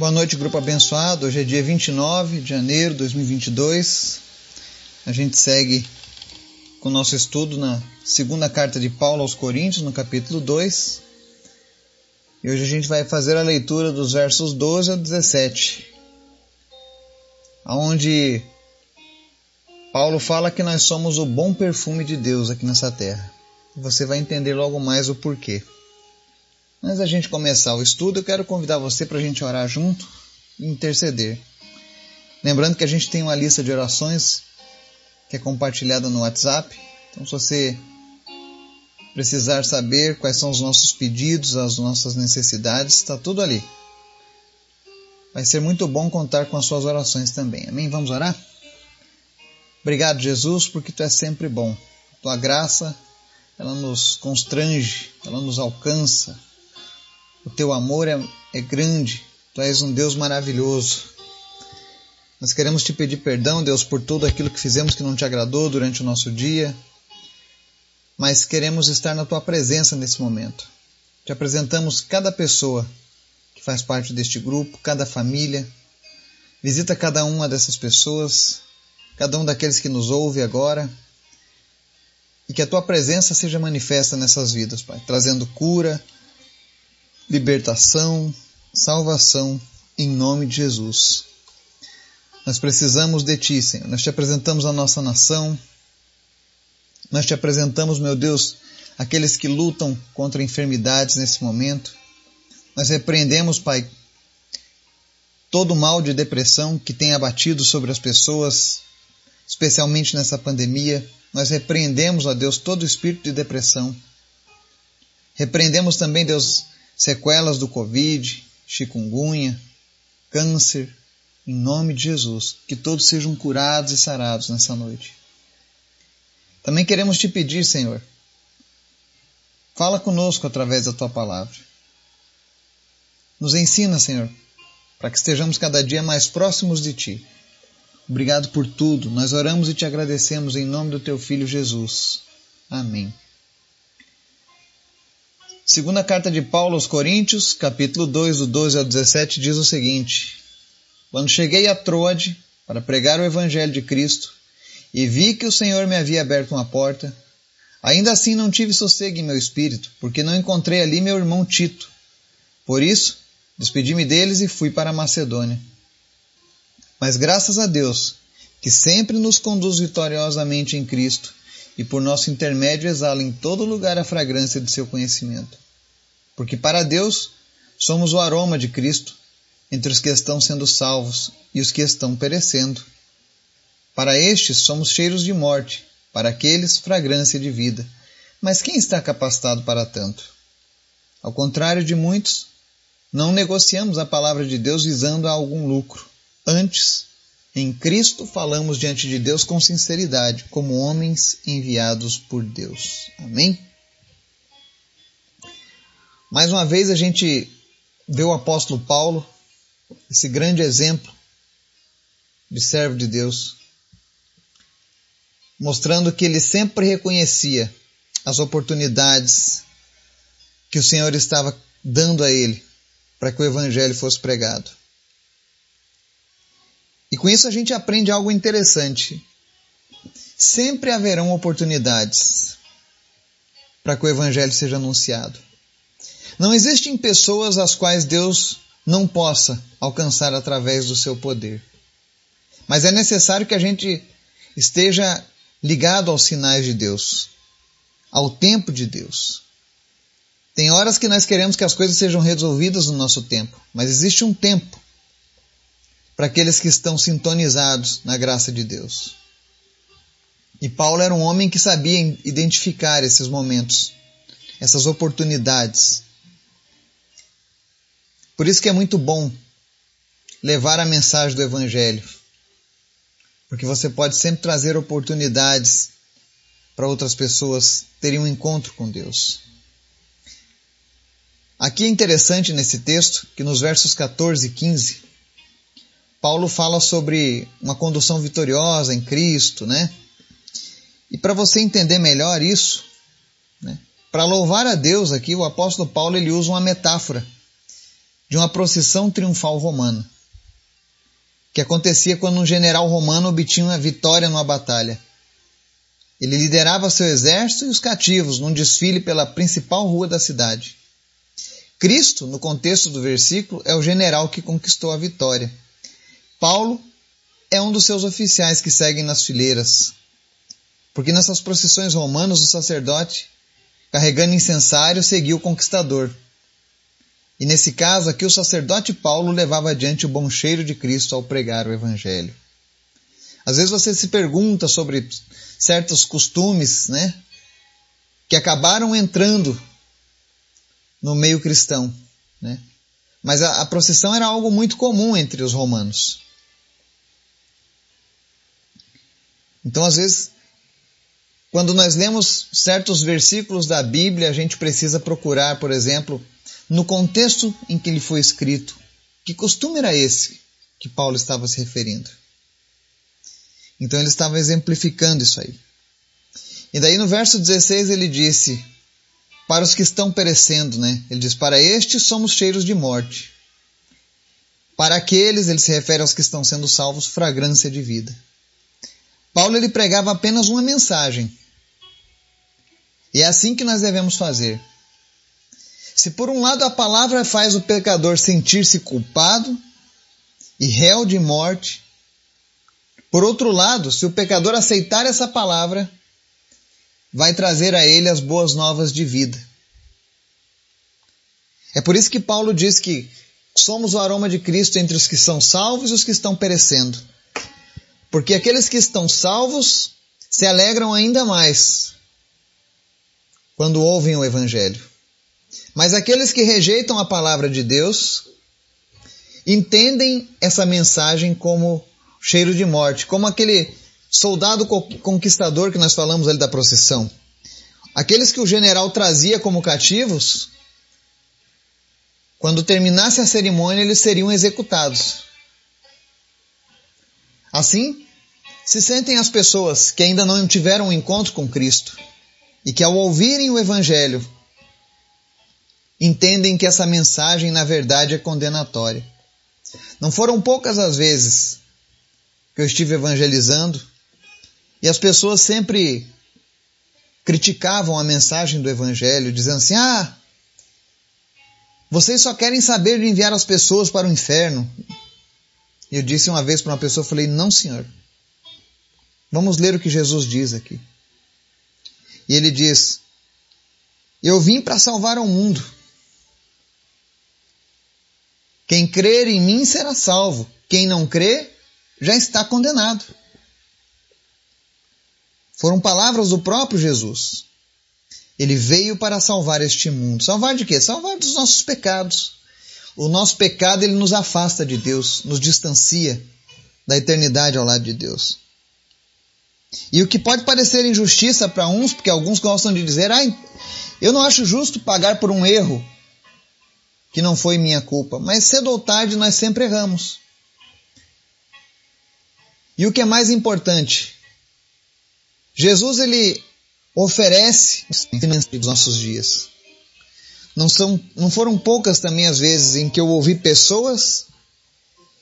Boa noite, grupo abençoado. Hoje é dia 29 de janeiro de 2022. A gente segue com o nosso estudo na segunda carta de Paulo aos Coríntios, no capítulo 2. E hoje a gente vai fazer a leitura dos versos 12 a 17, onde Paulo fala que nós somos o bom perfume de Deus aqui nessa terra. Você vai entender logo mais o porquê. Antes da gente começar o estudo, eu quero convidar você para a gente orar junto e interceder. Lembrando que a gente tem uma lista de orações que é compartilhada no WhatsApp. Então, se você precisar saber quais são os nossos pedidos, as nossas necessidades, está tudo ali. Vai ser muito bom contar com as suas orações também. Amém? Vamos orar? Obrigado, Jesus, porque tu és sempre bom. Tua graça, ela nos constrange, ela nos alcança, o teu amor é, é grande, tu és um Deus maravilhoso. Nós queremos te pedir perdão, Deus, por tudo aquilo que fizemos que não te agradou durante o nosso dia, mas queremos estar na tua presença nesse momento. Te apresentamos cada pessoa que faz parte deste grupo, cada família. Visita cada uma dessas pessoas, cada um daqueles que nos ouve agora. E que a tua presença seja manifesta nessas vidas, Pai, trazendo cura, libertação, salvação em nome de Jesus. Nós precisamos de Ti, Senhor. Nós te apresentamos a nossa nação. Nós te apresentamos, meu Deus, aqueles que lutam contra enfermidades nesse momento. Nós repreendemos, Pai, todo o mal de depressão que tem abatido sobre as pessoas, especialmente nessa pandemia. Nós repreendemos, ó Deus, todo o espírito de depressão. Repreendemos também, Deus, sequelas do Covid, chikungunya, câncer, em nome de Jesus, que todos sejam curados e sarados nessa noite. Também queremos te pedir, Senhor, fala conosco através da tua palavra. Nos ensina, Senhor, para que estejamos cada dia mais próximos de ti. Obrigado por tudo. Nós oramos e te agradecemos em nome do teu filho Jesus. Amém. Segunda carta de Paulo aos Coríntios, capítulo 2, do 12 ao 17, diz o seguinte: Quando cheguei a Troade para pregar o evangelho de Cristo, e vi que o Senhor me havia aberto uma porta, ainda assim não tive sossego em meu espírito, porque não encontrei ali meu irmão Tito. Por isso, despedi-me deles e fui para a Macedônia. Mas graças a Deus, que sempre nos conduz vitoriosamente em Cristo, e por nosso intermédio exala em todo lugar a fragrância de seu conhecimento. Porque para Deus somos o aroma de Cristo entre os que estão sendo salvos e os que estão perecendo. Para estes somos cheiros de morte, para aqueles fragrância de vida. Mas quem está capacitado para tanto? Ao contrário de muitos, não negociamos a palavra de Deus visando a algum lucro. Antes, em Cristo falamos diante de Deus com sinceridade, como homens enviados por Deus. Amém? Mais uma vez a gente vê o apóstolo Paulo, esse grande exemplo de servo de Deus, mostrando que ele sempre reconhecia as oportunidades que o Senhor estava dando a ele para que o evangelho fosse pregado. E com isso a gente aprende algo interessante. Sempre haverão oportunidades para que o Evangelho seja anunciado. Não existem pessoas às quais Deus não possa alcançar através do seu poder. Mas é necessário que a gente esteja ligado aos sinais de Deus, ao tempo de Deus. Tem horas que nós queremos que as coisas sejam resolvidas no nosso tempo, mas existe um tempo para aqueles que estão sintonizados na graça de Deus. E Paulo era um homem que sabia identificar esses momentos, essas oportunidades. Por isso que é muito bom levar a mensagem do Evangelho, porque você pode sempre trazer oportunidades para outras pessoas terem um encontro com Deus. Aqui é interessante nesse texto que nos versos 14 e 15 Paulo fala sobre uma condução vitoriosa em Cristo, né? E para você entender melhor isso, né? para louvar a Deus aqui, o apóstolo Paulo ele usa uma metáfora de uma procissão triunfal romana, que acontecia quando um general romano obtinha uma vitória numa batalha. Ele liderava seu exército e os cativos num desfile pela principal rua da cidade. Cristo, no contexto do versículo, é o general que conquistou a vitória. Paulo é um dos seus oficiais que seguem nas fileiras. Porque nessas procissões romanas, o sacerdote, carregando incensário, seguia o conquistador. E nesse caso aqui, o sacerdote Paulo levava adiante o bom cheiro de Cristo ao pregar o Evangelho. Às vezes você se pergunta sobre certos costumes, né? Que acabaram entrando no meio cristão, né? Mas a, a procissão era algo muito comum entre os romanos. Então, às vezes, quando nós lemos certos versículos da Bíblia, a gente precisa procurar, por exemplo, no contexto em que ele foi escrito, que costume era esse que Paulo estava se referindo. Então ele estava exemplificando isso aí. E daí no verso 16 ele disse: Para os que estão perecendo, né? Ele diz: Para estes somos cheiros de morte. Para aqueles, ele se refere aos que estão sendo salvos, fragrância de vida. Paulo ele pregava apenas uma mensagem. E é assim que nós devemos fazer. Se por um lado a palavra faz o pecador sentir-se culpado e réu de morte, por outro lado, se o pecador aceitar essa palavra, vai trazer a ele as boas novas de vida. É por isso que Paulo diz que somos o aroma de Cristo entre os que são salvos e os que estão perecendo. Porque aqueles que estão salvos se alegram ainda mais quando ouvem o Evangelho. Mas aqueles que rejeitam a palavra de Deus entendem essa mensagem como cheiro de morte, como aquele soldado conquistador que nós falamos ali da procissão. Aqueles que o general trazia como cativos, quando terminasse a cerimônia, eles seriam executados. Assim, se sentem as pessoas que ainda não tiveram um encontro com Cristo e que, ao ouvirem o Evangelho, entendem que essa mensagem, na verdade, é condenatória. Não foram poucas as vezes que eu estive evangelizando e as pessoas sempre criticavam a mensagem do Evangelho, dizendo assim: ah, vocês só querem saber de enviar as pessoas para o inferno. E eu disse uma vez para uma pessoa, falei: não, senhor. Vamos ler o que Jesus diz aqui. E ele diz: Eu vim para salvar o mundo. Quem crer em mim será salvo. Quem não crê já está condenado. Foram palavras do próprio Jesus. Ele veio para salvar este mundo. Salvar de quê? Salvar dos nossos pecados. O nosso pecado ele nos afasta de Deus, nos distancia da eternidade ao lado de Deus. E o que pode parecer injustiça para uns, porque alguns gostam de dizer, ah, eu não acho justo pagar por um erro que não foi minha culpa, mas cedo ou tarde nós sempre erramos. E o que é mais importante, Jesus ele oferece os nossos dias. Não, são, não foram poucas também as vezes em que eu ouvi pessoas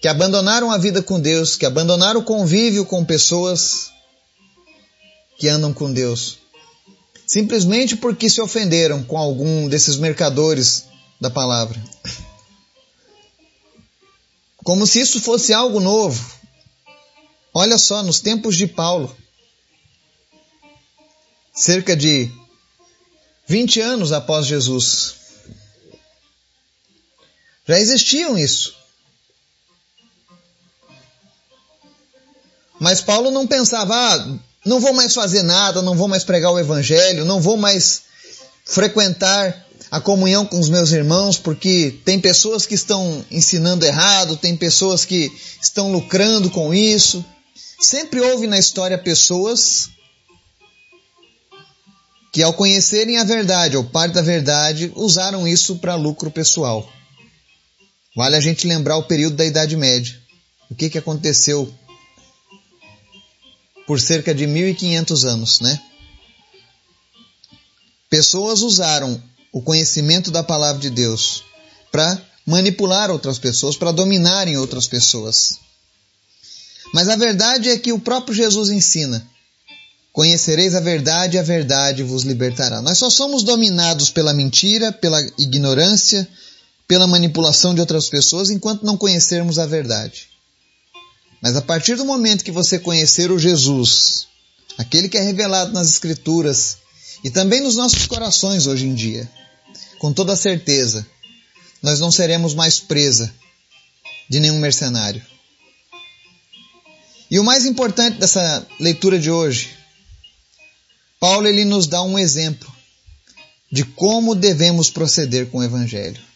que abandonaram a vida com Deus, que abandonaram o convívio com pessoas que andam com Deus, simplesmente porque se ofenderam com algum desses mercadores da palavra. Como se isso fosse algo novo. Olha só, nos tempos de Paulo, cerca de 20 anos após Jesus, já existiam isso. Mas Paulo não pensava, ah, não vou mais fazer nada, não vou mais pregar o evangelho, não vou mais frequentar a comunhão com os meus irmãos, porque tem pessoas que estão ensinando errado, tem pessoas que estão lucrando com isso. Sempre houve na história pessoas que, ao conhecerem a verdade ou parte da verdade, usaram isso para lucro pessoal. Vale a gente lembrar o período da Idade Média. O que, que aconteceu por cerca de 1500 anos, né? Pessoas usaram o conhecimento da palavra de Deus para manipular outras pessoas, para dominarem outras pessoas. Mas a verdade é que o próprio Jesus ensina: Conhecereis a verdade a verdade vos libertará. Nós só somos dominados pela mentira, pela ignorância, pela manipulação de outras pessoas enquanto não conhecermos a verdade. Mas a partir do momento que você conhecer o Jesus, aquele que é revelado nas Escrituras e também nos nossos corações hoje em dia, com toda certeza, nós não seremos mais presa de nenhum mercenário. E o mais importante dessa leitura de hoje, Paulo ele nos dá um exemplo de como devemos proceder com o evangelho.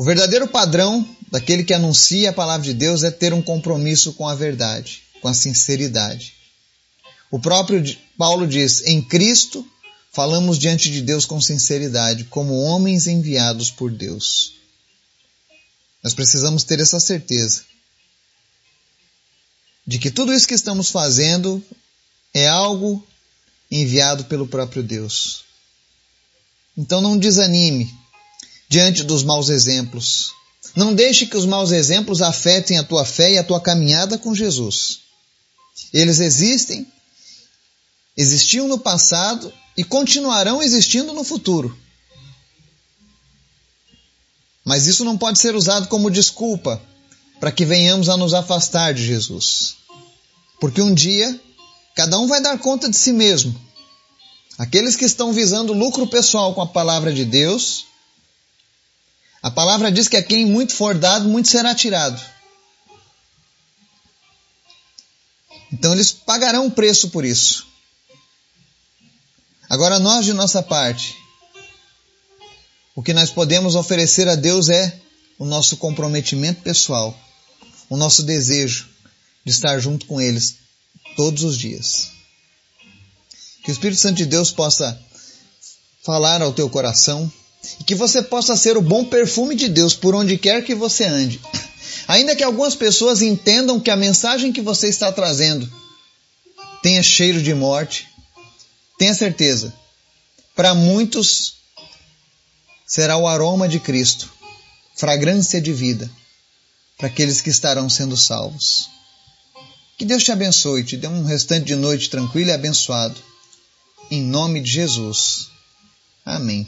O verdadeiro padrão daquele que anuncia a palavra de Deus é ter um compromisso com a verdade, com a sinceridade. O próprio Paulo diz: em Cristo falamos diante de Deus com sinceridade, como homens enviados por Deus. Nós precisamos ter essa certeza de que tudo isso que estamos fazendo é algo enviado pelo próprio Deus. Então não desanime diante dos maus exemplos. Não deixe que os maus exemplos afetem a tua fé e a tua caminhada com Jesus. Eles existem, existiam no passado e continuarão existindo no futuro. Mas isso não pode ser usado como desculpa para que venhamos a nos afastar de Jesus. Porque um dia cada um vai dar conta de si mesmo. Aqueles que estão visando lucro pessoal com a palavra de Deus, a palavra diz que a quem muito for dado, muito será tirado. Então eles pagarão um preço por isso. Agora nós de nossa parte, o que nós podemos oferecer a Deus é o nosso comprometimento pessoal, o nosso desejo de estar junto com eles todos os dias. Que o Espírito Santo de Deus possa falar ao teu coração e que você possa ser o bom perfume de Deus por onde quer que você ande. Ainda que algumas pessoas entendam que a mensagem que você está trazendo tenha cheiro de morte, tenha certeza, para muitos será o aroma de Cristo, fragrância de vida, para aqueles que estarão sendo salvos. Que Deus te abençoe, te dê um restante de noite tranquilo e abençoado. Em nome de Jesus. Amém.